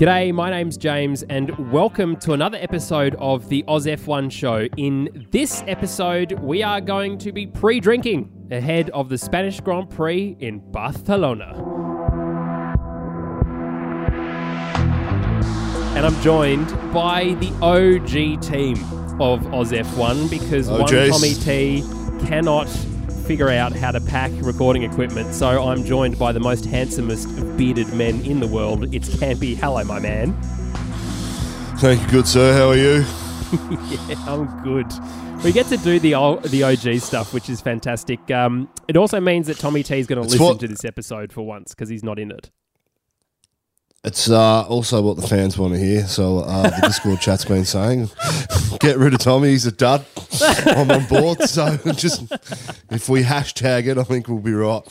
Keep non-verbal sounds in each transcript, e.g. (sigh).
G'day, my name's James, and welcome to another episode of the Oz F1 show. In this episode, we are going to be pre drinking ahead of the Spanish Grand Prix in Barcelona. And I'm joined by the OG team of Oz F1 because Oh, one. Tommy T cannot figure out how to pack recording equipment. So I'm joined by the most handsomest of bearded men in the world. It's Campy. Hello, my man. Thank you, good sir. How are you? (laughs) Yeah, I'm good. We get to do the o- the OG stuff, which is fantastic. Um, it also means that Tommy T is going to listen what- to this episode for once because he's not in it. It's uh, also what the fans want to hear. So uh, the Discord chat's been saying, (laughs) get rid of Tommy. He's a dud. I'm on board. (laughs) So just if we hashtag it, I think we'll be right.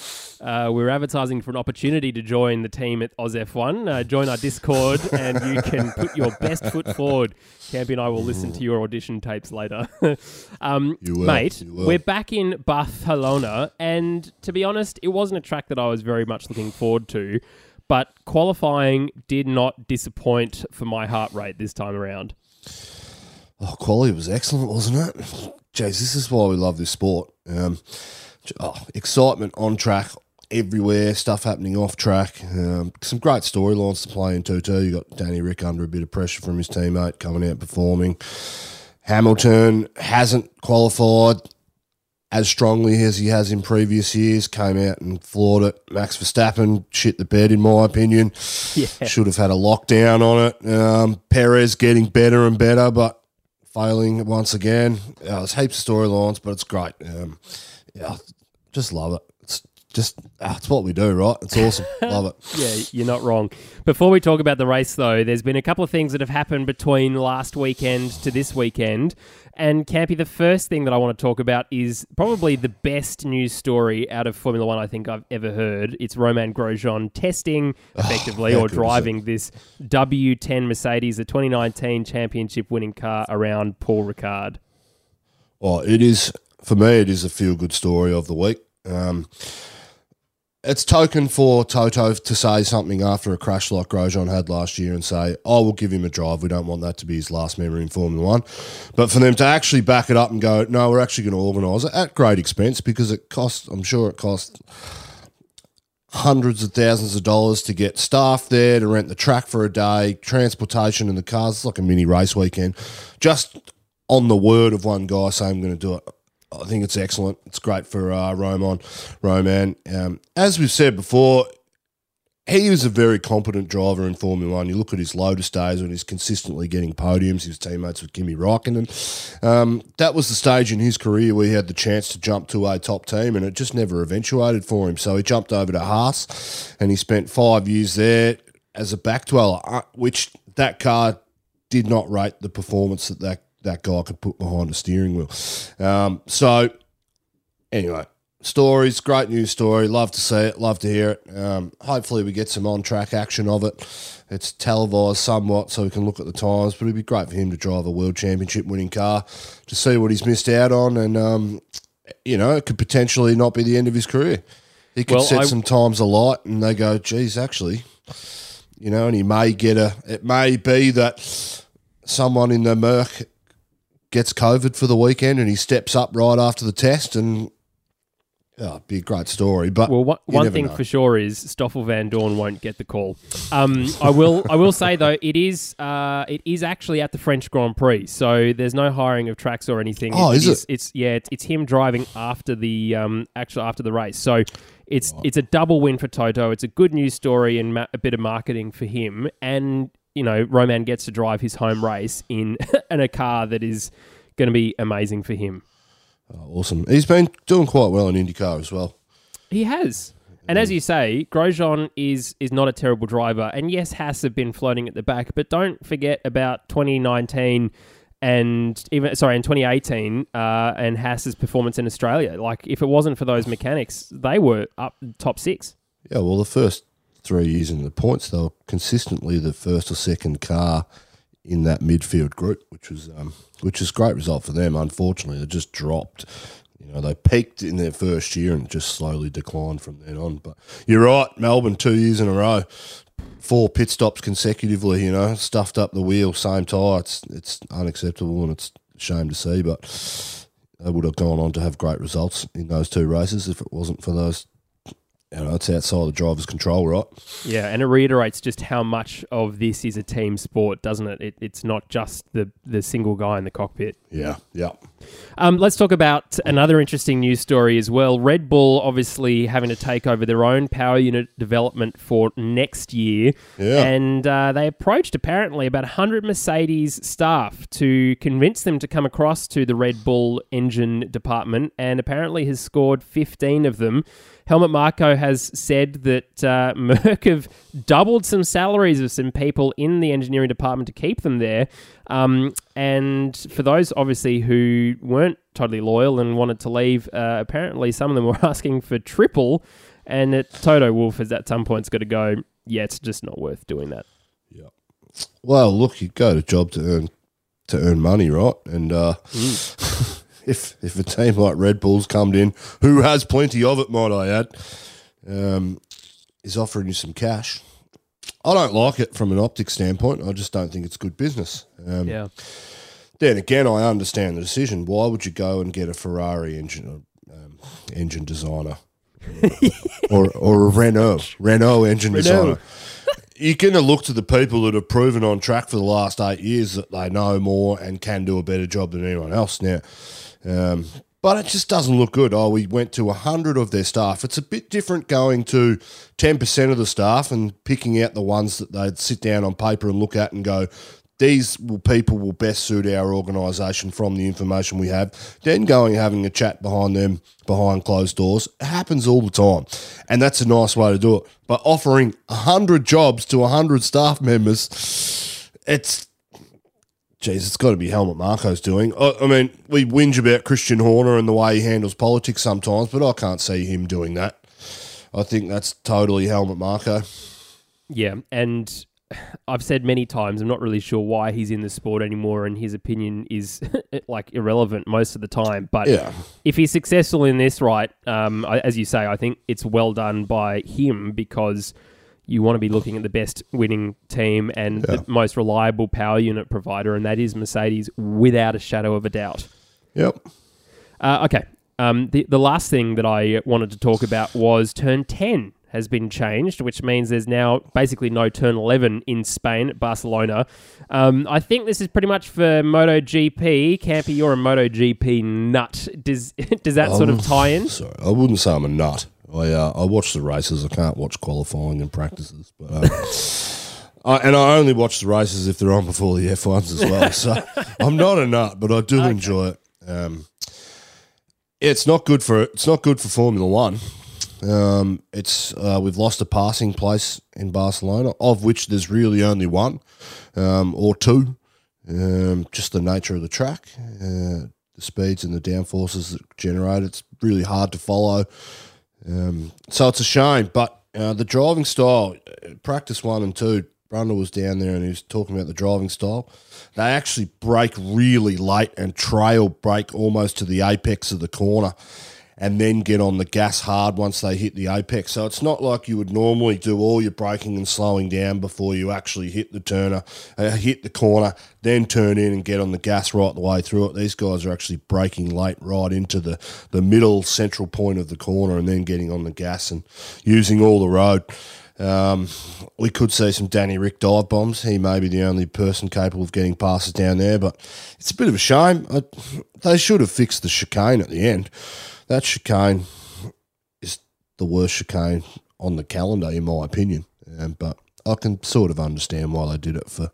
Uh, we're advertising for an opportunity to join the team at Oz F1. Uh, join our Discord, and you can put your best foot forward. Campy and I will listen to your audition tapes later. (laughs) um, You will, mate, we're back in Barcelona, and to be honest, it wasn't a track that I was very much looking forward to. But qualifying did not disappoint for my heart rate this time around. Oh, quality was excellent, wasn't it? Jeez, this is why we love this sport. Um, oh, excitement on track everywhere, stuff happening off track. Um, some great storylines to play into too. You got Danny Rick under a bit of pressure from his teammate coming out performing. Hamilton hasn't qualified as strongly as he has in previous years. Came out and floored it. Max Verstappen shit the bed, in my opinion. Yeah. Should have had a lockdown on it. Um, Perez getting better and better, but failing once again. Yeah, there's heaps of storylines, but it's great. Um, yeah, just love it. It's just ah, it's what we do, right? It's awesome. (laughs) love it. Yeah, you're not wrong. Before we talk about the race, though, there's been a couple of things that have happened between last weekend to this weekend. And Campy, the first thing that I want to talk about is probably the best news story out of Formula One I think I've ever heard. It's Romain Grosjean testing (sighs) effectively how or driving this W10 Mercedes, the 2019 championship winning car around Paul Ricard. Well, it is for me. It is a feel good story of the week. Um, it's token for Toto to say something after a crash like Grosjean had last year and say, "Oh, we'll give him a drive. We don't want that to be his last memory in Formula One." But for them to actually back it up and go, "No, we're actually going to organise it at great expense because it costs. I'm sure it costs." Hundreds of thousands of dollars to get staff there to rent the track for a day, transportation in the cars. It's like a mini race weekend. Just on the word of one guy saying I'm going to do it. I think it's excellent. It's great for uh, Romain. Romain, um, as we've said before, he was a very competent driver in Formula One. You look at his Lotus days when he's consistently getting podiums. Was teammates with Kimi Raikkonen. Um, that was the stage in his career where he had the chance to jump to a top team, and it just never eventuated for him. So he jumped over to Haas, and he spent five years there as a back dweller, uh, which that car did not rate the performance that that, that guy could put behind the steering wheel. Um, so, anyway, stories, great news story. Love to see it, love to hear it. Um, hopefully, we get some on track action of it. It's televised somewhat, so we can look at the times, but it'd be great for him to drive a world championship winning car to see what he's missed out on. And, um, you know, it could potentially not be the end of his career. He could Well, set I- some times alight, and they go, geez, actually, you know, and he may get a. It may be that someone in the Merc gets COVID for the weekend, and he steps up right after the test, and oh, it'd be a great story. But Well, one, one thing know. for sure is Stoffel Vandoorne won't get the call. Um, I will. I will say though, it is. Uh, it is actually at the French Grand Prix, so there's no hiring of tracks or anything. Oh, is it? It's yeah. It's, it's him driving after the um, actually after the race. So it's it's a double win for Toto. It's a good news story and ma- a bit of marketing for him, and you know Romain gets to drive his home race in (laughs) in a car that is going to be amazing for him. Oh, awesome. He's been doing quite well in IndyCar as well. He has. And as you say, Grosjean is is not a terrible driver. And yes, Haas have been floating at the back, but don't forget about 2019 and even sorry, in 2018 uh, and Haas's performance in Australia. Like if it wasn't for those mechanics, they were up top six. Yeah, well, the first three years in the points, they were consistently the first or second car in that midfield group, which was um, which is great result for them. Unfortunately, they just dropped You know, they peaked in their first year and just slowly declined from then on. But you're right, Melbourne two years in a row, four pit stops consecutively. You know, stuffed up the wheel, same tyre. It's it's unacceptable and it's a shame to see. But they would have gone on to have great results in those two races if it wasn't for those know, it's outside the driver's control, right? Yeah, and it reiterates just how much of this is a team sport, doesn't it? it it's not just the the single guy in the cockpit. Yeah, yeah. Um, let's talk about another interesting news story as well. Red Bull obviously having to take over their own power unit development for next year. Yeah. And uh, they approached apparently about 100 Mercedes staff to convince them to come across to the Red Bull engine department, and apparently has scored 15 of them. Helmut Marko has said that uh, (laughs) Merc have doubled some salaries of some people in the engineering department to keep them there. Um, and for those, obviously, who weren't totally loyal and wanted to leave, uh, apparently some of them (laughs) were asking for triple. And it, Toto Wolff has at some point's got to go, yeah, it's just not worth doing that. Yeah. Well, look, you go to a job to earn to earn money, right? And uh, mm. (laughs) if if a team like Red Bull's come in, who has plenty of it, might I add, um, is offering you some cash. I don't like it from an optic standpoint. I just don't think it's good business. Um, yeah. Then again, I understand the decision. Why would you go and get a Ferrari engine um, engine designer, (laughs) or or a Renault Renault engine Renault. designer? You're going to look to the people that have proven on track for the last eight years that they know more and can do a better job than anyone else. Now, um, but it just doesn't look good. Oh, we went to 100 of their staff. It's a bit different going to 10% of the staff and picking out the ones that they'd sit down on paper and look at and go, these will, people will best suit our organisation from the information we have. Then going and having a chat behind them, behind closed doors, it happens all the time. And that's a nice way to do it. But offering 100 jobs to 100 staff members, it's geez, it's got to be Helmut Marko's doing. I, I, mean, we whinge about Christian Horner and the way he handles politics sometimes, but I can't see him doing that. I think that's totally Helmut Marko. Yeah, and I've said many times, I'm not really sure why he's in the sport anymore, and his opinion is (laughs) like irrelevant most of the time. But yeah. if he's successful in this, right, um, as you say, I think it's well done by him because you want to be looking at the best winning team and yeah. the most reliable power unit provider, and that is Mercedes without a shadow of a doubt. Yep. Uh, okay. Um, the, the last thing that I wanted to talk about was turn 10 has been changed, which means there's now basically no turn 11 in Spain at Barcelona. Um, I think this is pretty much for MotoGP. Campy, you're a MotoGP nut. Does (laughs) does that um, sort of tie in? Sorry, I wouldn't say I'm a nut. I uh, I watch the races. I can't watch qualifying and practices, but uh, (laughs) I, and I only watch the races if they're on before the F ones as well. So (laughs) I'm not a nut, but I do okay. enjoy it. Um, it's not good for it's not good for Formula One. Um, it's uh, we've lost a passing place in Barcelona, of which there's really only one um, or two. Um, just the nature of the track, uh, the speeds and the downforces that generate. It's really hard to follow. Um, so it's a shame, but uh, the driving style, practice one and two, Brundle was down there and he was talking about the driving style. They actually brake really late and trail brake almost to the apex of the corner and then get on the gas hard once they hit the apex. So it's not like you would normally do all your braking and slowing down before you actually hit the turner, uh, hit the corner, then turn in and get on the gas right the way through it. These guys are actually braking late right into the, the middle central point of the corner and then getting on the gas and using all the road. Um, we could see some Danny Rick dive bombs. He may be the only person capable of getting passes down there, but it's a bit of a shame. I, they should have fixed the chicane at the end that chicane is the worst chicane on the calendar, in my opinion. Um, but I can sort of understand why they did it for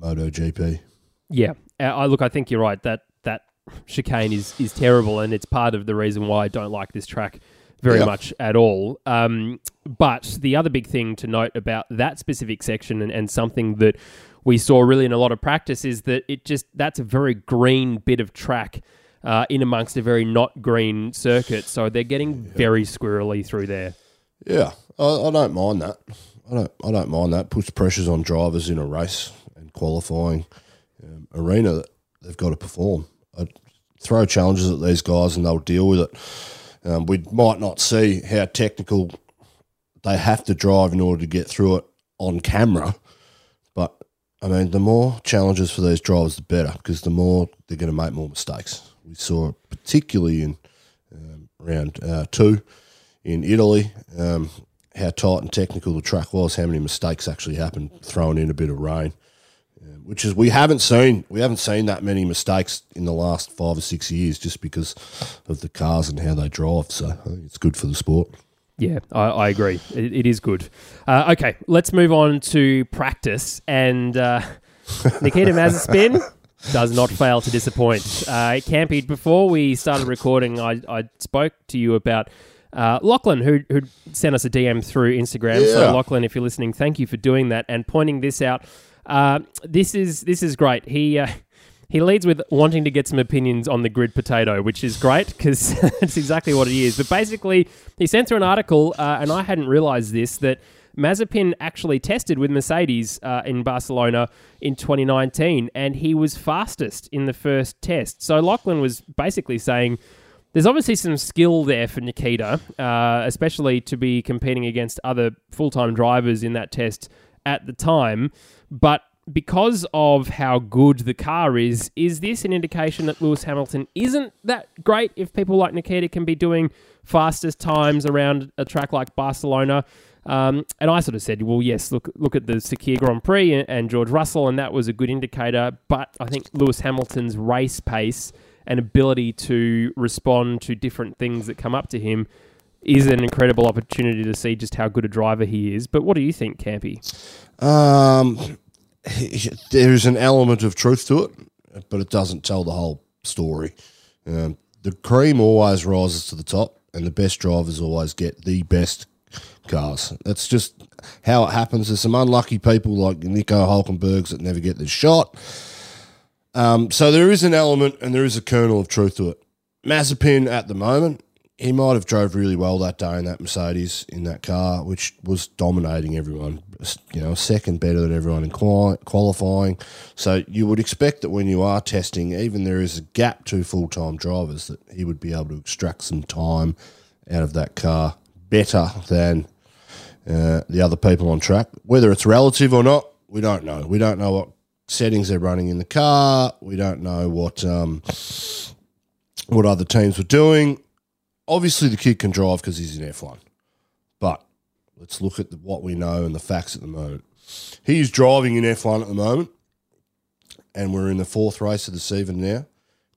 MotoGP. Yeah, uh, I look. I think you're right. That that chicane is is terrible, and it's part of the reason why I don't like this track very yep. much at all. Um, but the other big thing to note about that specific section, and, and something that we saw really in a lot of practice, is that it just that's a very green bit of track uh, in amongst a very not green circuit. So they're getting very squirrely through there. Yeah, I, I, don't mind that. I don't. I don't mind that. Puts pressures on drivers in a race and qualifying um, arena that they've got to perform. I, throw challenges at these guys and they'll deal with it. Um, we might not see how technical they have to drive in order to get through it on camera, but I mean, the more challenges for these drivers, the better because the more they're going to make more mistakes. We saw it particularly in um, round uh, two in Italy. Um, how tight and technical the track was, how many mistakes actually happened, throwing in a bit of rain, um, which is we haven't seen. We haven't seen that many mistakes in the last five or six years, just because of the cars and how they drive. So it's good for the sport. Yeah, I, I agree. It, it is good. Uh, okay, let's move on to practice. And uh, Nikita Mazepin does not fail to disappoint. Uh, Campy, before we started recording, I, I spoke to you about uh, Lachlan, who who sent us a DM through Instagram. Yeah. So Lachlan, if you're listening, thank you for doing that and pointing this out. Uh, this is this is great. He. Uh, he leads with wanting to get some opinions on the grid potato, which is great because it's (laughs) exactly what it is. But basically, he sent through an article, uh, and I hadn't realized this, that Mazepin actually tested with Mercedes uh, in Barcelona in 2019, and he was fastest in the first test. So Lachlan was basically saying there's obviously some skill there for Nikita, uh, especially to be competing against other full time drivers in that test at the time. But because of how good the car is, is this an indication that Lewis Hamilton isn't that great if people like Nikita can be doing fastest times around a track like Barcelona? Um, and I sort of said, well, yes, look look at the Sakhir Grand Prix and, and George Russell, and that was a good indicator. But I think Lewis Hamilton's race pace and ability to respond to different things that come up to him is an incredible opportunity to see just how good a driver he is. But what do you think, Campy? Um, there's an element of truth to it, but it doesn't tell the whole story. Um, the cream always rises to the top, and the best drivers always get the best cars. That's just how it happens. There's some unlucky people like Nico Hulkenbergs that never get the shot. Um, so there is an element and there is a kernel of truth to it. Mazepin at the moment, he might have drove really well that day in that Mercedes in that car, which was dominating everyone. You know, second better than everyone in quali- qualifying. So you would expect that when you are testing, even there is a gap to full time drivers, that he would be able to extract some time out of that car better than uh, the other people on track. Whether it's relative or not, we don't know. We don't know what settings they're running in the car. We don't know what um, what other teams were doing. Obviously, the kid can drive because he's in F1. But let's look at the, what we know and the facts at the moment. He's driving in F1 at the moment, and we're in the fourth race of the season now,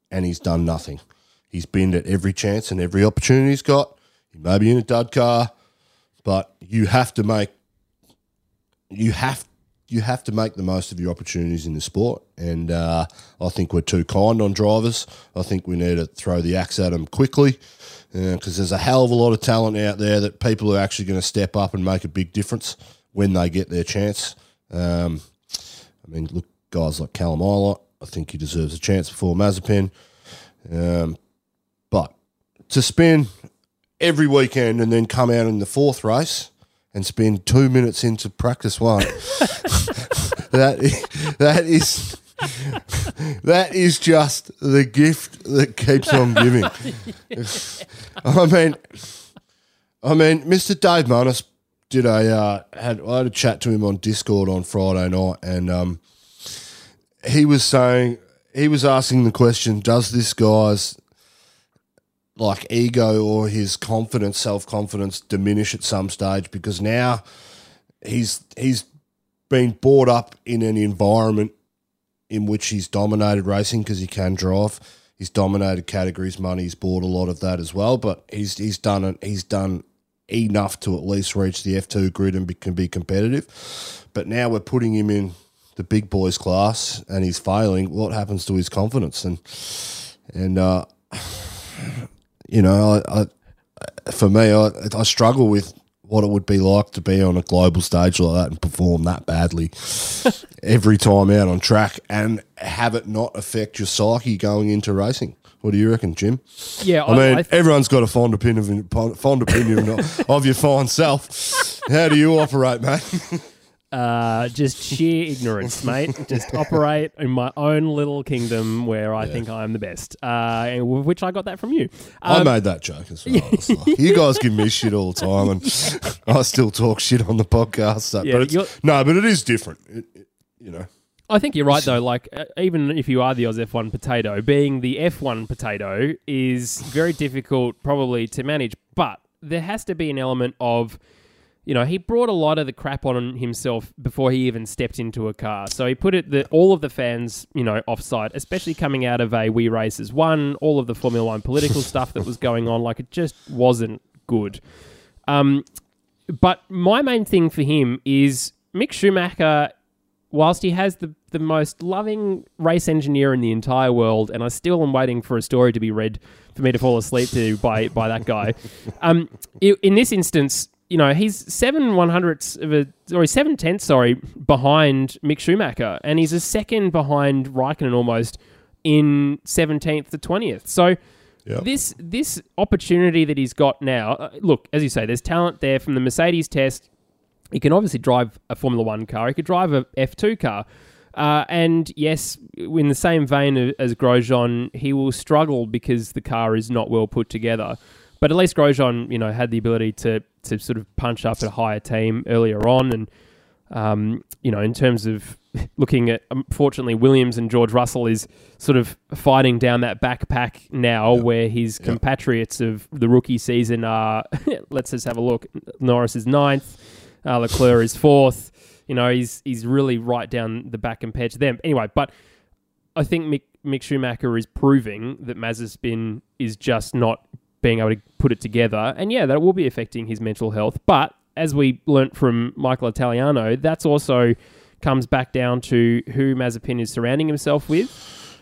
and he's done nothing. He's been at every chance and every opportunity he's got. He may be in a dud car, but you have to make you have you have to make the most of your opportunities in the sport. And uh, I think we're too kind on drivers. I think we need to throw the axe at them quickly because there's a hell of a lot of talent out there that people are actually going to step up and make a big difference when they get their chance. Um, I mean, look, guys like Callum Ilott, I think he deserves a chance before Mazepin. Um, but to spend every weekend and then come out in the fourth race and spend two minutes into practice one, (laughs) that is, that is (laughs) that is just the gift that keeps on giving. (laughs) I mean, I mean, Mr. Dave Monis did a uh, had I had a chat to him on Discord on Friday night, and um, he was saying he was asking the question: Does this guy's like ego or his confidence, self confidence, diminish at some stage? Because now he's he's been brought up in an environment in which he's dominated racing because he can drive. He's dominated categories, money. He's bought a lot of that as well. But he's he's done it. He's done enough to at least reach the F two grid and be, can be competitive. But now we're putting him in the big boys class, and he's failing. What happens to his confidence? And and uh, you know, I, I for me, I, I struggle with what it would be like to be on a global stage like that and perform that badly (laughs) every time out on track and have it not affect your psyche going into racing. What do you reckon, Jim? Yeah, I mean, I th- everyone's got a fond opinion, fond opinion (laughs) of- of your fine self. How do you operate, mate? (laughs) Uh, just sheer ignorance, mate. (laughs) Just operate in my own little kingdom where I think I am the best. Uh, and with which I got that from you. I Um, made that joke as well. It's like, you guys give me shit all the time, and I still talk shit on the podcast. So, Yeah, but it's, no, but it is different. It, it- you know, I think you're right though. Like uh, even if you are the Oz F1 potato, being the F1 potato is very difficult probably to manage. But there has to be an element of, you know, he brought a lot of the crap on himself before he even stepped into a car. So he put it the all of the fans, you know, offside, especially coming out of a We Race As One, all of the Formula One political (laughs) stuff that was going on. Like it just wasn't good. Um, but my main thing for him is Mick Schumacher whilst he has the, the most loving race engineer in the entire world, and I still am waiting for a story to be read for me to fall asleep to by by that guy. (laughs) Um, in this instance, you know, he's seven one hundredths of a or seven tenths, sorry, behind Mick Schumacher, and he's a second behind Raikkonen almost in seventeenth to twentieth. So. Yep. This this opportunity that he's got now, uh, look, as you say, there's talent there from the Mercedes test. He can obviously drive a Formula One car. He could drive a F2 car. Uh, and yes, in the same vein as Grosjean, he will struggle because the car is not well put together. But at least Grosjean, you know, had the ability to to sort of punch up at a higher team earlier on, and um, you know, in terms of (laughs) looking at, unfortunately, Williams and George Russell is sort of fighting down that backpack now, where his compatriots of the rookie season are. (laughs) let's just have a look. Norris is ninth, uh, Leclerc is fourth. You know, he's he's really right down the back compared to them. Anyway, but I think Mick, Mick Schumacher is proving that Mazepin is just not being able to put it together. And yeah, that will be affecting his mental health. But as we learnt from Michael Italiano, that's also comes back down to who Mazepin is surrounding himself with.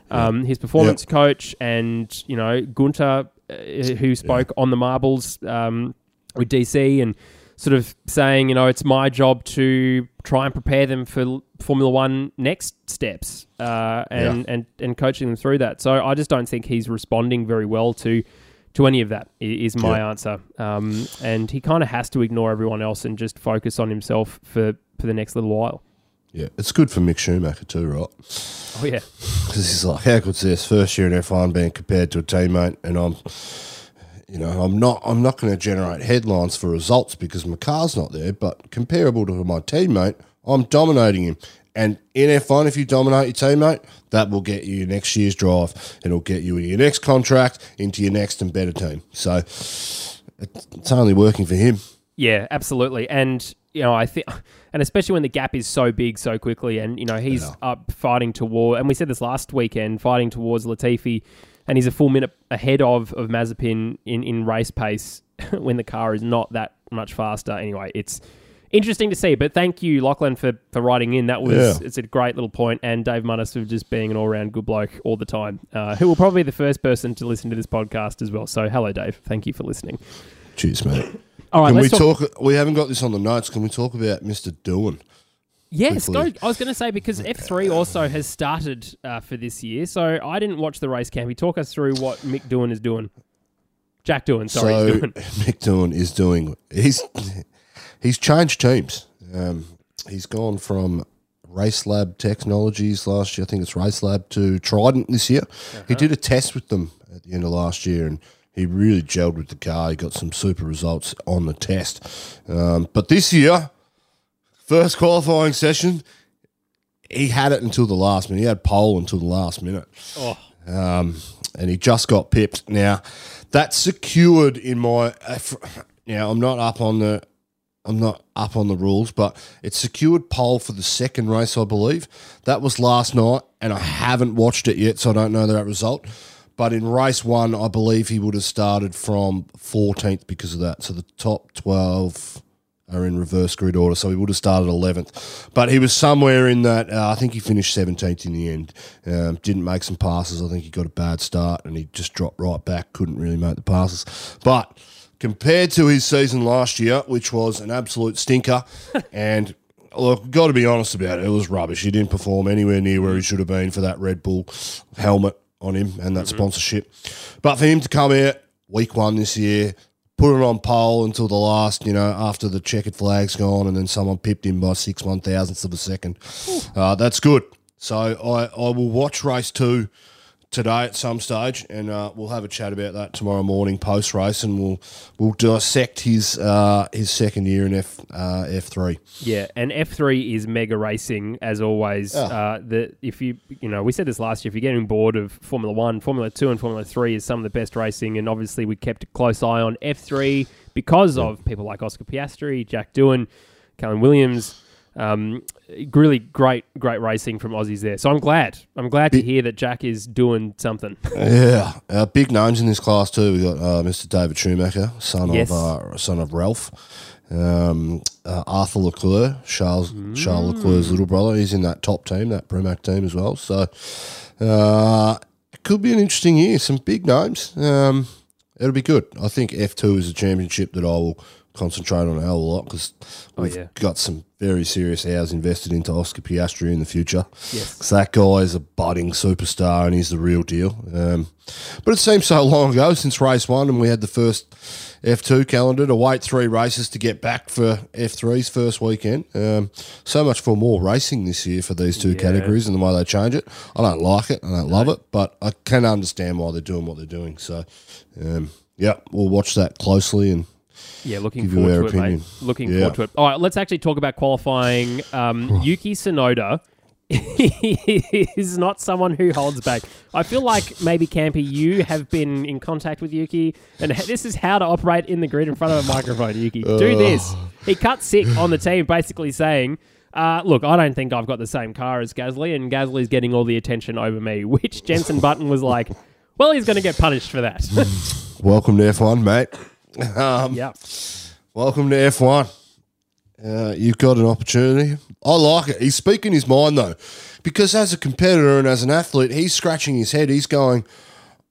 Um, his performance coach and, you know, Gunter, uh, who spoke on the marbles um, with DC and sort of saying, you know, it's my job to try and prepare them for Formula One next steps uh, and, Yeah. and, and coaching them through that. So I just don't think he's responding very well to to any of that is my Yeah. answer, um, and he kind of has to ignore everyone else and just focus on himself for for the next little while. yeah, it's good for Mick Schumacher too, right? Oh yeah, (laughs) Because he's like, how good's this? First year in F1 being compared to a teammate, and I'm, you know, I'm not, I'm not going to generate headlines for results because my car's not there. But comparable to my teammate, I'm dominating him. And in F1, if you dominate your teammate, that will get you your next year's drive. It'll get you in your next contract into your next and better team. So it's, it's only working for him. Yeah, absolutely. And you know, I think, (laughs) and especially when the gap is so big so quickly, and you know, he's Yeah. up fighting toward, and we said this last weekend, fighting towards Latifi, and he's a full minute ahead of of Mazepin in in race pace (laughs) when the car is not that much faster. Anyway, it's interesting to see. But thank you, Lachlan, for for writing in. That was Yeah. it's a great little point, and Dave Munnis for just being an all round good bloke all the time, uh, who will probably be the first person to listen to this podcast as well. So hello, Dave. Thank you for listening. Cheers, mate. All right, Can we let's talk, We haven't got this on the notes. Can we talk about Mr. Doohan? Yes, go. I was going to say because F three also has started uh, for this year, so I didn't watch the race camp. He talk us through what Mick Doohan is doing. Jack Doohan, sorry, so is (laughs) doing. Mick Doohan is doing. He's he's changed teams. Um, he's gone from Race Lab Technologies last year. I think it's Race Lab to Trident this year. He did a test with them at the end of last year, and he really gelled with the car. He got some super results on the test. Um, but this year, first qualifying session, he had it until the last minute. He had pole until the last minute Oh, um, and he just got pipped. Now, that's secured in my. Uh, now, I'm not up on the. I'm not up on the rules, but it's secured pole for the second race, I believe. That was last night, and I haven't watched it yet, so I don't know that result. But in race one, I believe he would have started from 14th because of that. So the top 12 are in reverse grid order, so he would have started 11th. But he was somewhere in that, uh, I think he finished 17th in the end. Um, didn't make some passes. I think he got a bad start and he just dropped right back, couldn't really make the passes. But compared to his season last year, which was an absolute stinker, (laughs) and look, got to be honest about it, it was rubbish. He didn't perform anywhere near where he should have been for that Red Bull helmet on him and that sponsorship. But for him to come out week one this year, put it on pole until the last, you know, after the checkered flag's gone, and then someone pipped him by six one thousandths of a second. Uh, that's good. So I, I will watch race two today at some stage, and uh, we'll have a chat about that tomorrow morning post race, and we'll we'll dissect his uh, his second year in F uh, F three. Yeah, and F three is mega racing as always. Yeah. Uh, the if you you know we said this last year, if you're getting bored of Formula One, Formula Two, and Formula Three is some of the best racing, and obviously we kept a close eye on F three because of people like Oscar Piastri, Jack Doohan, Calan Williams. Um, really great, great racing from Aussies there. So I'm glad. I'm glad to hear that Jack is doing something. (laughs) Yeah, uh, big names in this class too. We got uh, Mr. David Schumacher, son Yes. of uh, son of Ralf. Um, uh, Arthur Leclerc, Charles Charles Leclerc's little brother. He's in that top team, that Premac team as well. So uh, it could be an interesting year. Some big names. Um, it'll be good. I think F two is a championship that I will concentrate on a hell of a lot because we've yeah. got some very serious hours invested into Oscar Piastri in the future. Yes. that guy is a budding superstar and he's the real deal. Um, but it seems so long ago since race one, and we had the first F2 calendar to wait three races to get back for F3's first weekend. Um, so much for more racing this year for these two Yeah. categories and the way they change it. I don't like it, I don't love it, but I can understand why they're doing what they're doing. So, um, yeah, we'll watch that closely and Yeah, looking Give forward to it, opinion. mate. Looking Yeah. forward to it. All right, let's actually talk about qualifying. Um, Yuki Tsunoda (laughs) is not someone who holds back. I feel like maybe Campy, you have been in contact with Yuki, and this is how to operate in the grid in front of a microphone. Yuki, do this. He cut sick on the team, basically saying. Uh, look, I don't think I've got the same car as Gasly, and Gasly's getting all the attention over me. (laughs) Which Jensen Button was like, well, he's going to get punished for that. (laughs) welcome to F1, mate. (laughs) Um, yeah. Welcome to F1. Uh, you've got an opportunity. I like it. He's speaking his mind, though, because as a competitor and as an athlete, he's scratching his head. He's going,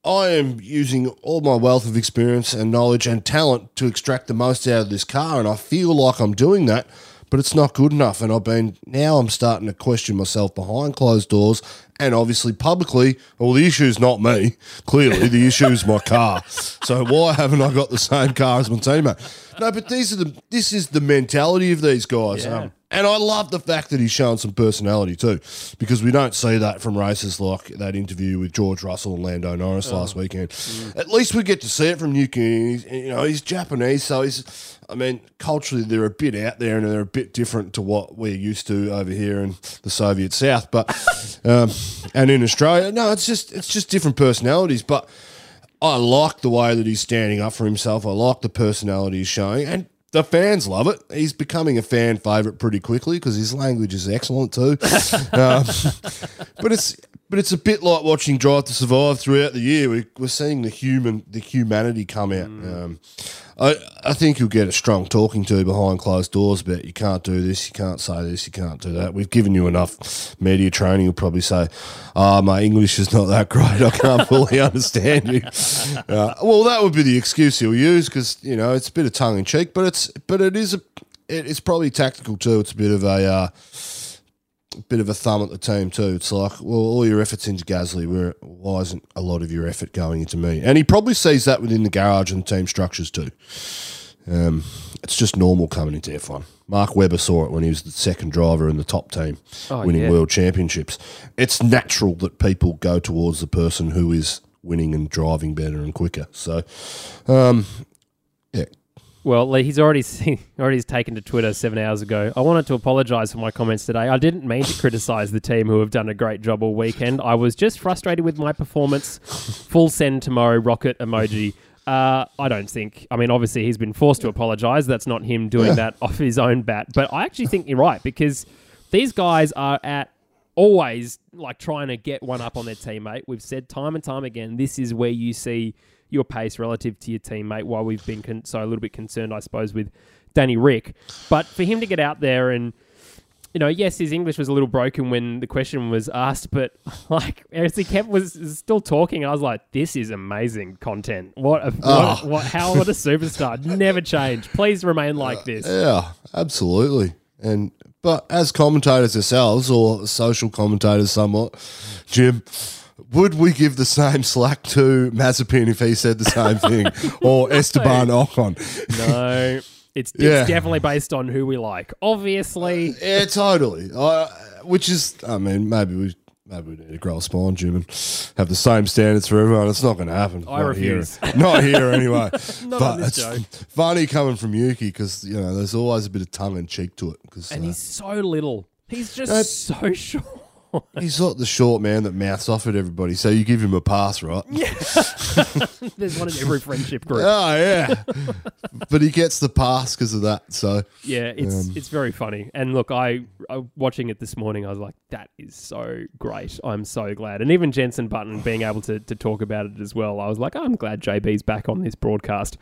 I am using all my wealth of experience and knowledge and talent to extract the most out of this car, and I feel like I'm doing that, but it's not good enough. And I've been, now I'm starting to question myself behind closed doors and obviously publicly. Well, the issue's not me. Clearly, the issue is my car. So why haven't I got the same car as my teammate? No, but these are the this is the mentality of these guys. Yeah. Um, and I love the fact that he's shown some personality too, because we don't see that from races like that interview with George Russell and Lando Norris last weekend. At least we get to see it from Yuki. He's, you know, he's Japanese, so he's. I mean, culturally they're a bit out there and they're a bit different to what we're used to over here in the Soviet South, but um, and in Australia, no, it's just it's just different personalities, but. I like the way that he's standing up for himself. I like the personality he's showing, and the fans love it. He's becoming a fan favorite pretty quickly because his language is excellent too. (laughs) um, but it's but it's a bit like watching Drive to Survive throughout the year. We, we're seeing the human the humanity come out. Um, I I think you'll get a strong talking to behind closed doors about you can't do this, you can't say this, you can't do that. We've given you enough media training. You'll probably say, "Ah, my English is not that great. I can't fully (laughs) understand you." Uh, well, that would be the excuse he'll use because you know it's a bit of tongue in cheek, but it's but it is a it, it's probably tactical too. It's a bit of a uh, bit of a thumb at the team too. It's like, well, all your efforts into Gasly, where why isn't a lot of your effort going into me? And he probably sees that within the garage and team structures too. Um, it's just normal coming into F1. Mark Webber saw it when he was the second driver in the top team, Oh, winning yeah. world championships. It's natural that people go towards the person who is winning and driving better and quicker. So, um, Well, he's already seen, (laughs) already taken to Twitter seven hours ago. I wanted to apologise for my comments today. I didn't mean to criticise the team who have done a great job all weekend. I was just frustrated with my performance. Full send tomorrow, rocket emoji. Uh, I don't think. I mean, obviously, he's been forced to apologise. That's not him doing that off his own bat. But I actually think you're right because these guys are at always like trying to get one up on their teammate. We've said time and time again, this is where you see your pace relative to your teammate. While we've been con- so a little bit concerned, I suppose, with Danny Rick, but for him to get out there and you know, yes, his English was a little broken when the question was asked, but (laughs) like as he kept was still talking, I was like, "This is amazing content. What, a, what, ah. what how what a superstar! (laughs) Never change. Please remain like uh, this." Yeah, absolutely. And but as commentators ourselves or social commentators somewhat, Jim, would we give the same slack to Mazepin if he said the same (laughs) thing, or Esteban Ocon? No. It's, it's Yeah. definitely based on who we like. Obviously, Yeah, totally. Uh, which is, I mean, maybe we maybe we need to grow a spine, Jim, and have the same standards for everyone. It's not going to happen. I Not refuse. Here. (laughs) Not here, anyway. (laughs) Not but it's show. funny coming from Yuki because you know there's always a bit of tongue in cheek to it because and he's so little. He's just That- so short. (laughs) he's not the short man that mouths off at everybody. So you give him a pass, right? Yes. (laughs) There's one in every friendship group. Oh yeah, but he gets the pass because of that. So Yeah, it's Um, it's very funny. And look, I, I watching it this morning, I was like, that is so great. I'm so glad. And even Jensen Button being able to, to talk about it as well, I was like, I'm glad JB's back on this broadcast.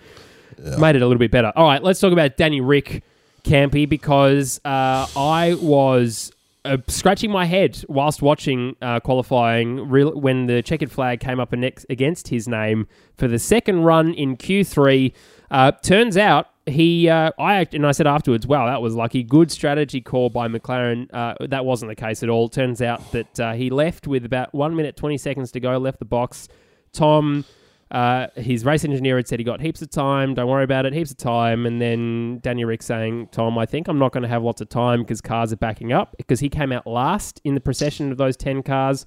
Made it a little bit better. All right, let's talk about Danny Rick Campy because uh, I was uh, scratching my head whilst watching uh, qualifying real, when the checkered flag came up next, against his name for the second run in Q3. Uh, turns out he, uh, I act- and I said afterwards, wow, that was lucky. Good strategy call by McLaren. Uh, that wasn't the case at all. Turns out that uh, he left with about one minute twenty seconds to go. Left the box. Tom. Uh, his race engineer had said he got heaps of time. Don't worry about it, heaps of time. And then Danny Rick saying, "Tom, I think I'm not going to have lots of time because cars are backing up." Because he came out last in the procession of those ten cars,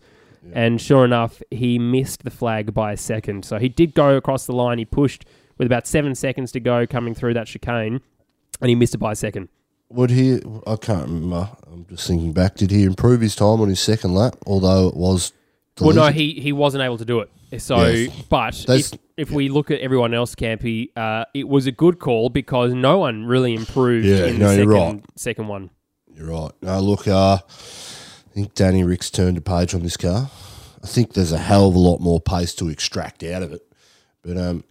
and sure enough, he missed the flag by a second. So he did go across the line. He pushed with about seven seconds to go coming through that chicane, and he missed it by a second. would he? I can't remember. I'm just thinking back. Did he improve his time on his second lap? Although it was. Well, no, he, he wasn't able to do it. So, Yes. but if, if we look at everyone else, Campy, uh, it was a good call because no one really improved Yeah, in no, the second, right. second one. You're right. No, look, uh, I think Danny Rick's turned a page on this car. I think there's a hell of a lot more pace to extract out of it. But um,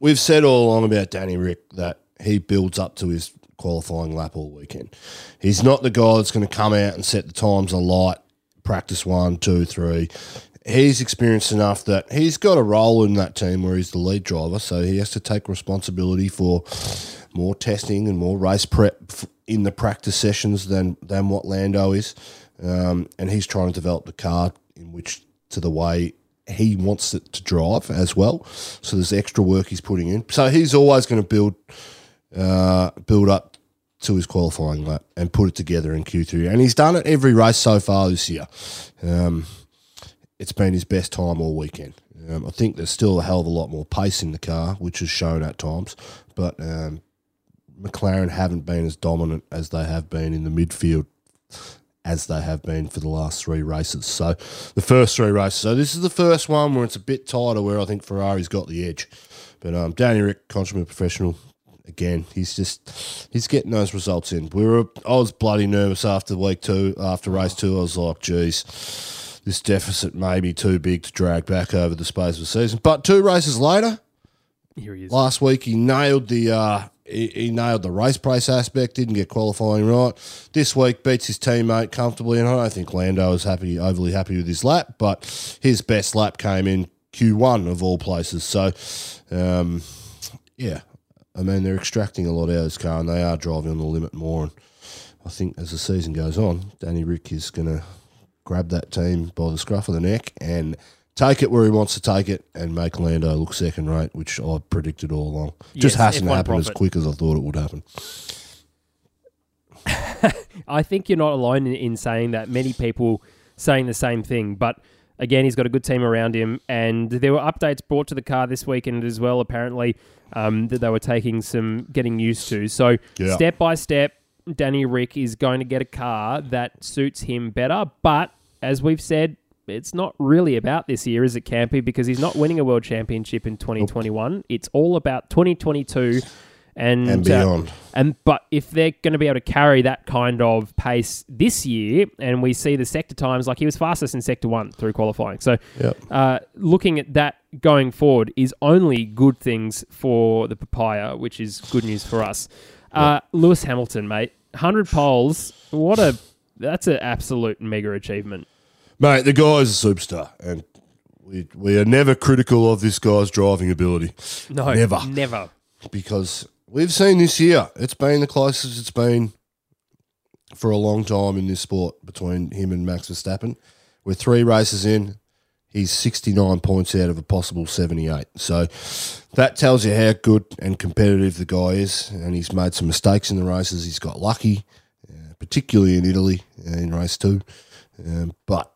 we've said all along about Danny Rick that he builds up to his qualifying lap all weekend. He's not the guy that's going to come out and set the times alight, practice one, two, three. He's experienced enough that he's got a role in that team where he's the lead driver, so he has to take responsibility for more testing and more race prep in the practice sessions than than what Lando is, um, and he's trying to develop the car in which to the way he wants it to drive as well. So there's extra work he's putting in. So he's always going to build uh, build up to his qualifying lap and put it together in Q3, and he's done it every race so far this year. Um, it's been his best time all weekend. Um, I think there's still a hell of a lot more pace in the car, which is shown at times, but um, McLaren haven't been as dominant as they have been in the midfield as they have been for the last three races. So the first three races. So this is the first one where it's a bit tighter, where I think Ferrari's got the edge. But um, Danny Rick, consummate professional. Again, he's just he's getting those results in. We were I was bloody nervous after week two, after race two. I was like, geez, this deficit may be too big to drag back over the space of a season. But two races later, Here he is. last week he nailed the uh, he, he nailed the race pace aspect, didn't get qualifying right. This week beats his teammate comfortably, and I don't think Lando is happy overly happy with his lap, but his best lap came in Q1 of all places. So, um, yeah, I mean they're extracting a lot out of this car, and they are driving on the limit more. And I think as the season goes on, Danny Rick is going to grab that team by the scruff of the neck and take it where he wants to take it and make Lando look second rate, which I predicted all along. Just hasn't F1 happened as quick as I thought it would happen. (laughs) I think you're not alone in, in saying that. Many people saying the same thing, but again, he's got a good team around him, and there were updates brought to the car this weekend as well. Apparently, um, that they were taking some getting used to. So Yeah. step by step, Danny Rick is going to get a car that suits him better. But as we've said. It's not really about this year, is it, Campy? Because he's not winning a world championship in 2021. It's all about 2022 and, And uh, beyond. and but if they're going to be able to carry that kind of pace this year, and we see the sector times, like he was fastest in sector one through qualifying. So, Yep. uh, looking at that going forward is only good things for the papaya, which is good news for us. Uh, Lewis Hamilton, mate, hundred poles. What a that's an absolute mega achievement. Mate, the guy's a superstar, and we, we are never critical of this guy's driving ability No, Never. never. because we've seen this year. It's been the closest it's been for a long time in this sport between him and Max Verstappen. We're three races in. He's 69 points out of a possible 78. So that tells you how good and competitive the guy is. And he's made some mistakes in the races. He's got lucky, uh, particularly in Italy uh, in race two. Um, but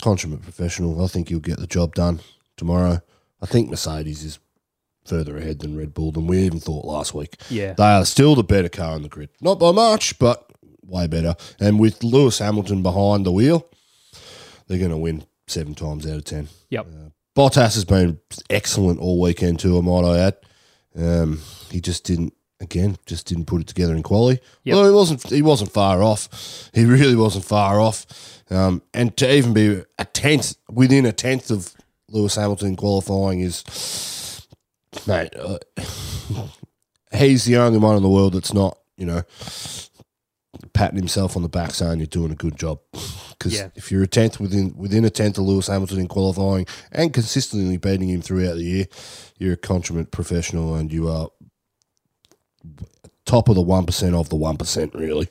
consummate professional. I think he'll get the job done tomorrow. I think Mercedes is further ahead than Red Bull than we even thought last week. Yeah. They are still the better car on the grid. Not by much, but way better. And with Lewis Hamilton behind the wheel, they're going to win seven times out of ten. Yep. Bottas has been excellent all weekend too, I might I add. Um, he just didn't again, just didn't put it together in quali. Yep. Well, he wasn't he wasn't far off. He really wasn't far off. Um, and to even be a tenth within a tenth of Lewis Hamilton qualifying is mate, uh, he's the only one in the world that's not, you know, patting himself on the back saying you're doing a good job. Because Yeah. if you're a tenth within within a tenth of Lewis Hamilton in qualifying and consistently beating him throughout the year, you're a consummate professional and you are top of the one percent of the one percent. Really,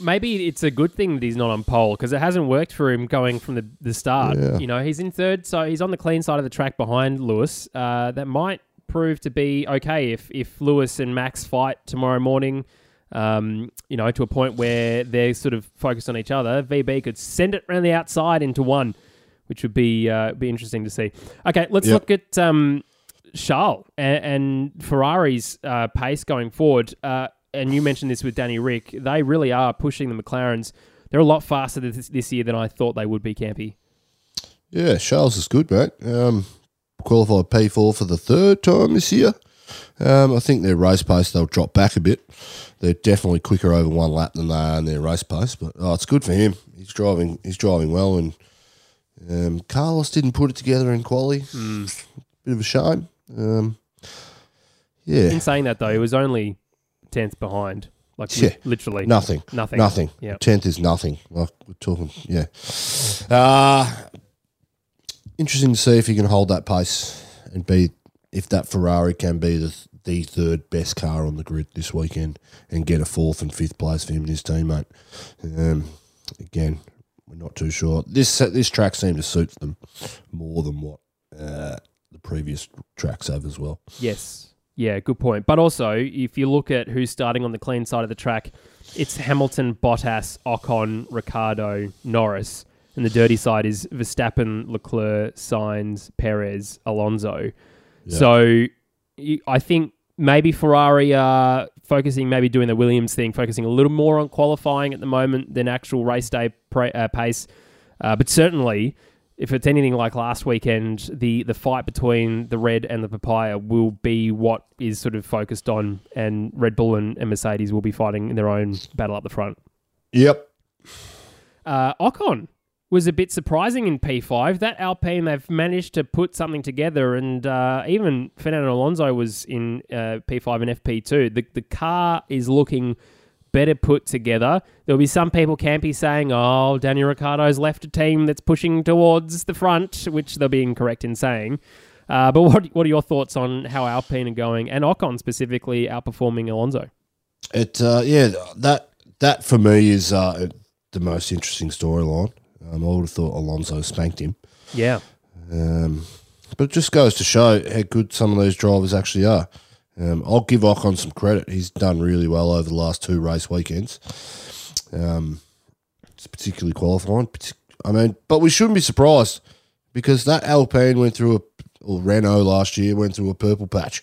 Maybe it's a good thing that he's not on pole because it hasn't worked for him going from the, the start. Yeah. You know, he's in third, so he's on the clean side of the track behind Lewis. Uh, that might prove to be okay if, if Lewis and Max fight tomorrow morning, um, you know, to a point where they're sort of focused on each other. VB could send it around the outside into one, which would be uh, be interesting to see. Okay, let's Yep. look at um, Charles and, and Ferrari's uh, pace going forward. Uh, and you mentioned this with Danny Rick. They really are pushing the McLarens. They're a lot faster this, this year than I thought they would be, Campy. yeah, Charles is good, mate. Um, qualified P four for the third time this year. Um, I think their race pace they'll drop back a bit. They're definitely quicker over one lap than they are in their race pace, but oh, it's good for him. He's driving. He's driving well, and um, Carlos didn't put it together in quali. Bit of a shame. Um, yeah, In saying that, though, he was only 10th behind. Like, li- Yeah. literally. nothing. Nothing. Nothing. Yeah. Tenth is nothing. Like we're talking. Yeah. Uh interesting to see if he can hold that pace and be if that Ferrari can be the the third best car on the grid this weekend and get a fourth and fifth place for him and his teammate. Um, again, we're not too sure. This this track seemed to suit them more than what uh, the previous tracks have as well. Yes. Yeah, good point. But also, if you look at who's starting on the clean side of the track, it's Hamilton, Bottas, Ocon, Ricciardo, Norris. And the dirty side is Verstappen, Leclerc, Sainz, Perez, Alonso. Yeah. So you- I think maybe Ferrari are focusing, maybe doing the Williams thing, focusing a little more on qualifying at the moment than actual race day pra- uh, pace. Uh, but certainly, if it's anything like last weekend, the, the fight between the red and the papaya will be what is sort of focused on, and Red Bull and, and Mercedes will be fighting in their own battle up the front. Yep. Uh, Ocon was a bit surprising in P5. That Alpine, they've managed to put something together, and uh, even Fernando Alonso was in uh, P5 and FP2. The, the car is looking better put together. There'll be some people be saying, oh, Daniel Ricciardo's left a team that's pushing towards the front, which they'll be incorrect in saying. Uh, but what, what are your thoughts on how Alpine are going, and Ocon specifically outperforming Alonso? It uh, yeah that that for me is uh, the most interesting storyline. Um, I would have thought Alonso spanked him, Yeah. um, but it just goes to show how good some of those drivers actually are. Um, I'll give Ocon some credit; he's done really well over the last two race weekends. Um, it's particularly qualifying. I mean, but we shouldn't be surprised because that Alpine went through a or Renault last year went through a purple patch,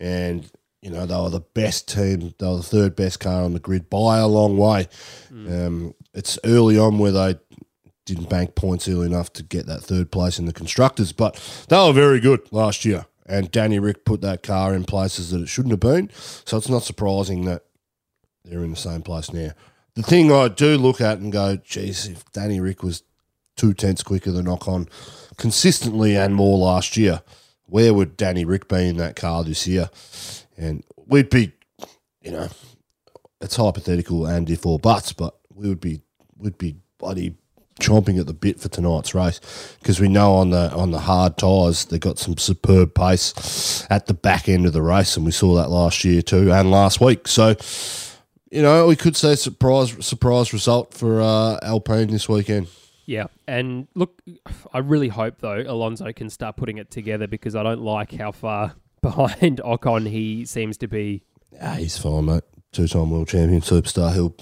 and you know they were the best team. They were the third best car on the grid by a long way. Um, it's early on where they didn't bank points early enough to get that third place in the constructors, but they were very good last year. And Danny Rick put that car in places that it shouldn't have been, so it's not surprising that they're in the same place now. The thing I do look at and go, geez, if Danny Rick was two tenths quicker than Ocon consistently and more last year, where would Danny Rick be in that car this year? And we'd be, you know, it's hypothetical and if or buts, but we would be would be bloody chomping at the bit for tonight's race because we know on the on the hard tyres they got some superb pace at the back end of the race, and we saw that last year too and last week. So. You know, we could say surprise surprise result for uh, Alpine this weekend. Yeah, and look, I really hope though Alonso can start putting it together because I don't like how far (laughs) behind Ocon he seems to be. Ah, he's fine, mate. Two-time world champion, superstar. He'll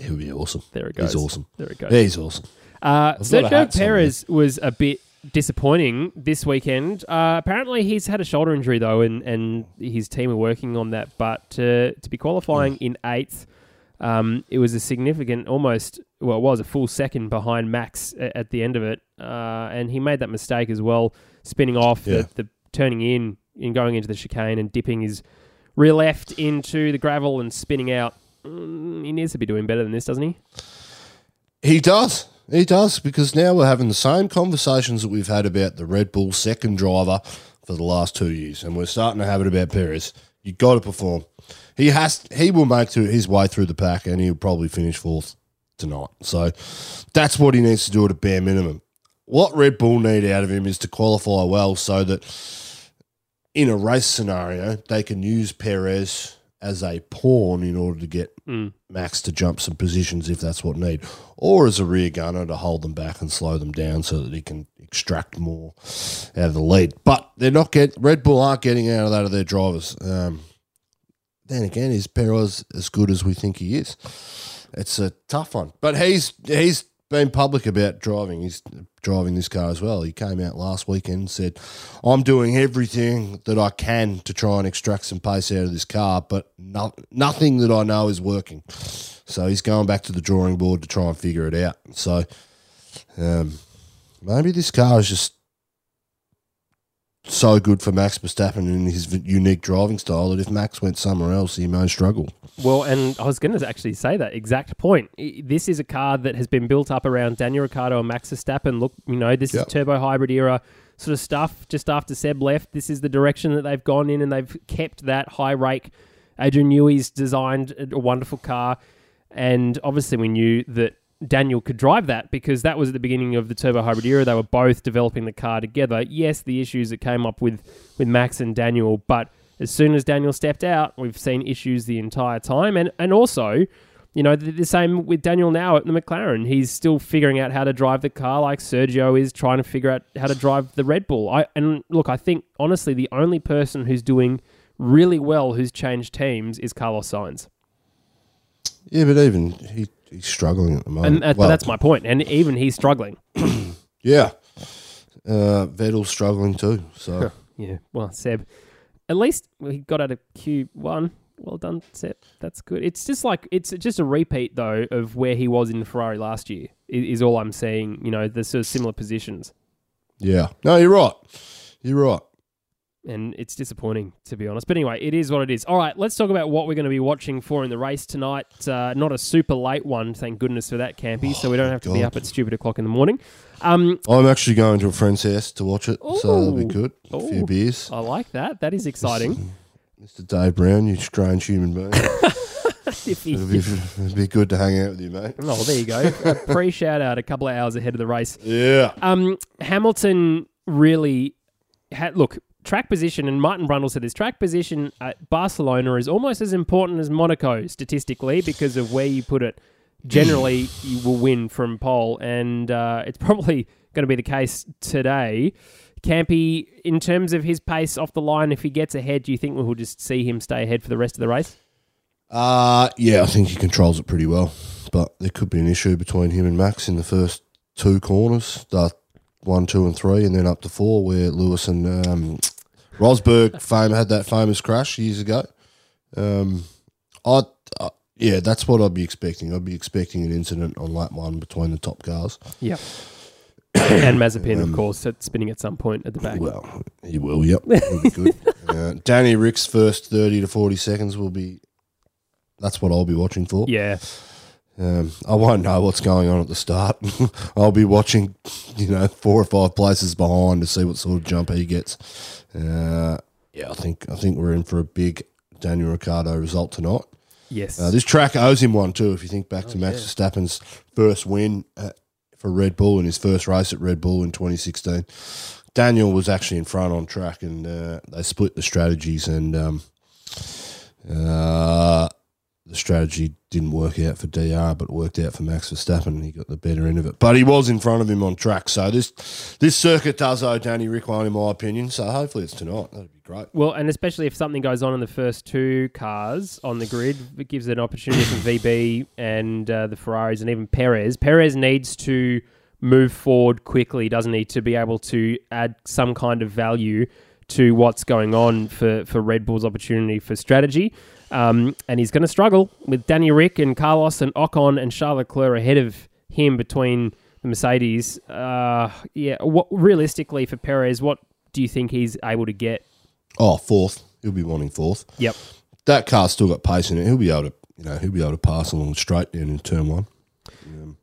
he'll be awesome. There it goes. He's awesome. There it goes. Yeah, he's awesome. Uh, Sergio. Perez was a bit disappointing this weekend. Uh, apparently, he's had a shoulder injury though, and, and his team are working on that. But to to be qualifying in eighth, um, it was a significant, almost well, it was a full second behind Max a- at the end of it, uh, and he made that mistake as well, spinning off Yeah. the, the turning in and going into the chicane and dipping his rear left into the gravel and spinning out. Mm, he needs to be doing better than this, doesn't he? He does. He does because now we're having the same conversations that we've had about the Red Bull second driver for the last two years, and we're starting to have it about Perez. You got to perform. He has. He will make through his way through the pack, and he'll probably finish fourth tonight. So that's what he needs to do at a bare minimum. What Red Bull need out of him is to qualify well, so that in a race scenario they can use Perez as a pawn in order to get Mm. Max to jump some positions if that's what need, or as a rear gunner to hold them back and slow them down so that he can extract more out of the lead. But they're not get Red Bull aren't getting out of that of their drivers. Um, then again, is Perez as good as we think he is? It's a tough one, but he's he's been public about driving. He's driving this car as well. He came out last weekend and said, "I'm doing everything that I can to try and extract some pace out of this car, but no, nothing that I know is working." So he's going back to the drawing board to try and figure it out. So um, maybe this car is just so good for Max Verstappen in his unique driving style that if Max went somewhere else, he may struggle. Well, and I was going to actually say that exact point. This is a car that has been built up around Daniel Ricciardo and Max Verstappen. Look, you know, this Yep. is turbo hybrid era sort of stuff. Just after Seb left, this is the direction that they've gone in, and they've kept that high rake. Adrian Newey's designed a a wonderful car, and obviously we knew that Daniel could drive that because that was at the beginning of the turbo hybrid era. They were both developing the car together. Yes, the issues that came up with with Max and Daniel, but as soon as Daniel stepped out, we've seen issues the entire time, and and also. You know, the, the same with Daniel now at the McLaren. He's still figuring out how to drive the car like Sergio is trying to figure out how to drive the Red Bull. I and look, I think honestly the only person who's doing really well who's changed teams is Carlos Sainz. Yeah, but even he, he's struggling at the moment. And that, Well, that's my point. And even he's struggling. (coughs) Yeah. Uh, Vettel's struggling too. So Yeah, well, Seb, at least he got out of Q one. Well done, Seb. That's good. It's just like it's just a repeat though of where he was in Ferrari last year. Is all I'm saying. You know, the sort of similar positions, yeah. No, you're right. You're right. And it's disappointing to be honest. But anyway, it is what it is. All right, let's talk about what we're going to be watching for in the race tonight. Uh, not a super late one, thank goodness for that, Campy. so we don't have to be up at stupid o'clock in the morning. Um, I'm actually going to a friend's house to watch it, so that'll be Ooh. good. A Ooh. few beers. I like that. That is exciting. Mr. Dave Brown, you strange human being. (laughs) It'll, be, it'll be good to hang out with you, mate. oh, there you go. A pre shout out a couple of hours ahead of the race. Yeah. Um, Hamilton really had look track position, and Martin Brundle said this track position at Barcelona is almost as important as Monaco statistically because of where you put it. Generally, (laughs) you will win from pole, and uh, it's probably going to be the case today. Campy, in terms of his pace off the line, if he gets ahead, do you think we'll just see him stay ahead for the rest of the race? Uh, yeah, I think he controls it pretty well. But there could be an issue between him and Max in the first two corners, the one, two, and three, and then up to four, where Lewis and um, Rosberg fame had that famous crash years ago. Um, I, I, yeah, that's what I'd be expecting. I'd be expecting an incident on lap one between the top cars. Yep. (coughs) and Mazepin, of course, at spinning at some point at the back. Well, he will. Yep, good. (laughs) uh, Danny Rick's first thirty to forty seconds will be. That's what I'll be watching for. Yeah. Um, I won't know what's going on at the start. (laughs) I'll be watching, you know, four or five places behind to see what sort of jump he gets. Uh, yeah, I think I think we're in for a big Daniel Ricciardo result tonight. Yes. Uh, this track owes him one too. If you think back to Max Verstappen's first win at, for Red Bull in his first race at Red Bull in 2016, Daniel was actually in front on track, and uh, they split the strategies. And um, uh, the strategy didn't work out for DR, but worked out for Max Verstappen, and he got the better end of it. But he was in front of him on track, so this this circuit does owe Danny Rick one, in my opinion. So hopefully it's tonight. That'd be great. Well, and especially if something goes on in the first two cars on the grid, it gives an opportunity for (coughs) VB and uh, the Ferraris and even Perez. Perez needs to move forward quickly, doesn't he, to be able to add some kind of value to what's going on for, for Red Bull's opportunity for strategy. Um, and he's going to struggle with Danny Rick and Carlos and Ocon and Charles Leclerc ahead of him between the Mercedes. Uh, yeah, what realistically for Perez, what do you think he's able to get? Oh, fourth. He'll be wanting fourth. Yep. That car's still got pace in it. He'll be able to, you know, he'll be able to pass along straight down in turn one. Um,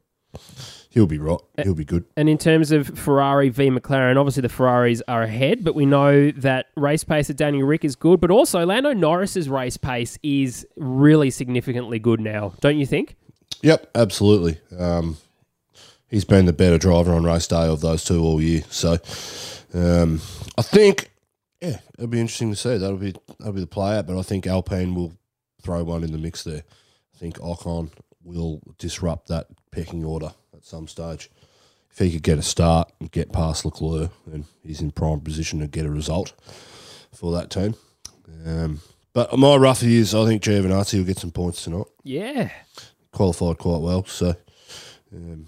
he'll be right. He'll be good. And in terms of Ferrari v McLaren, obviously the Ferraris are ahead, but we know that race pace at Danny Rick is good, but also Lando Norris's race pace is really significantly good now, don't you think? Yep, absolutely. Um, he's been the better driver on race day of those two all year. So um, I think, yeah, it'll be interesting to see. That'll be that'll be the play out. But I think Alpine will throw one in the mix there. I think Ocon will disrupt that pecking order at some stage. If he could get a start and get past Leclerc, then he's in prime position to get a result for that team. Um, but my rough is I think Giovinazzi will get some points tonight Yeah. qualified quite well. So, um,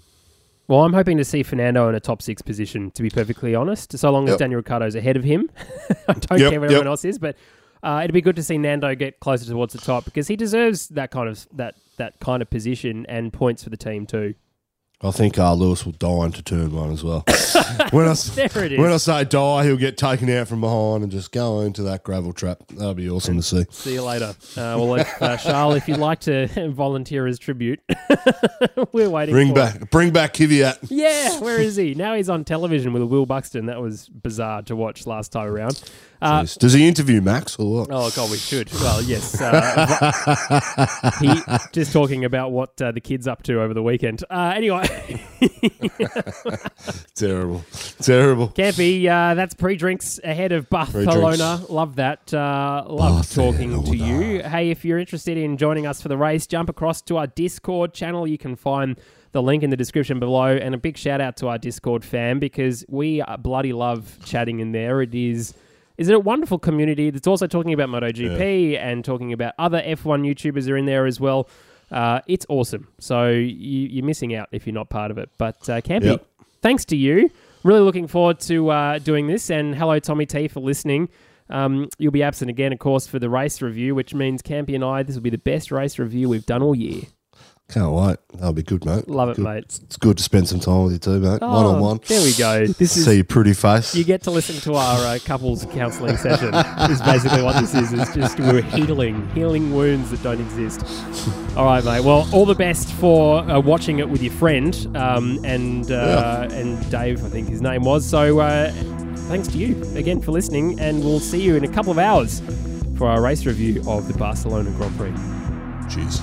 Well, I'm hoping to see Fernando in a top six position, to be perfectly honest, so long as Yep. Daniel Ricciardo's ahead of him. (laughs) I don't Yep, care what yep. everyone else is, but uh, it'd be good to see Nando get closer towards the top because he deserves that kind of that that kind of position and points for the team too. I think uh, Lewis will die into turn one as well. (laughs) when I There it is. when I say die, he'll get taken out from behind and just go into that gravel trap. That'll be awesome to see. See you later. Uh, well, if, uh, Charles, if you'd like to (laughs) volunteer as tribute, (laughs) we're waiting. Bring back, bring back Kvyat. Yeah, where is he? Now he's on television with Will Buxton. That was bizarre to watch last time around. Uh, Does he interview Max or what? Oh god, we should. Well, yes. Uh, (laughs) he just talking about what uh, the kids up to over the weekend. Uh, anyway, (laughs) Terrible, terrible. Campy, uh, that's pre-drinks ahead of Barcelona. Love that. Uh, love talking to you. Hey, if you're interested in joining us for the race, jump across to our Discord channel. You can find the link in the description below. And a big shout out to our Discord fam because we bloody love chatting in there. It is. Is it a wonderful community that's also talking about MotoGP and talking about other F1 YouTubers are in there as well. Uh, it's awesome. So you, you're missing out if you're not part of it. But uh, Campy, Yep. thanks to you. Really looking forward to uh, doing this. And hello, Tommy T, for listening. Um, you'll be absent again, of course, for the race review, which means Campy and I, this will be the best race review we've done all year. Can't wait. That'll be good, mate. Love it, Good. mate. It's good to spend some time with you too, mate. one on one. There we go. This is See your pretty face. you get to listen to our uh, couples counselling session. is basically what this is. It's just we're healing, healing wounds that don't exist. All right, mate. Well, all the best for uh, watching it with your friend um, and uh, and Dave, I think his name was. So uh, thanks to you again for listening, and we'll see you in a couple of hours for our race review of the Barcelona Grand Prix. Cheers.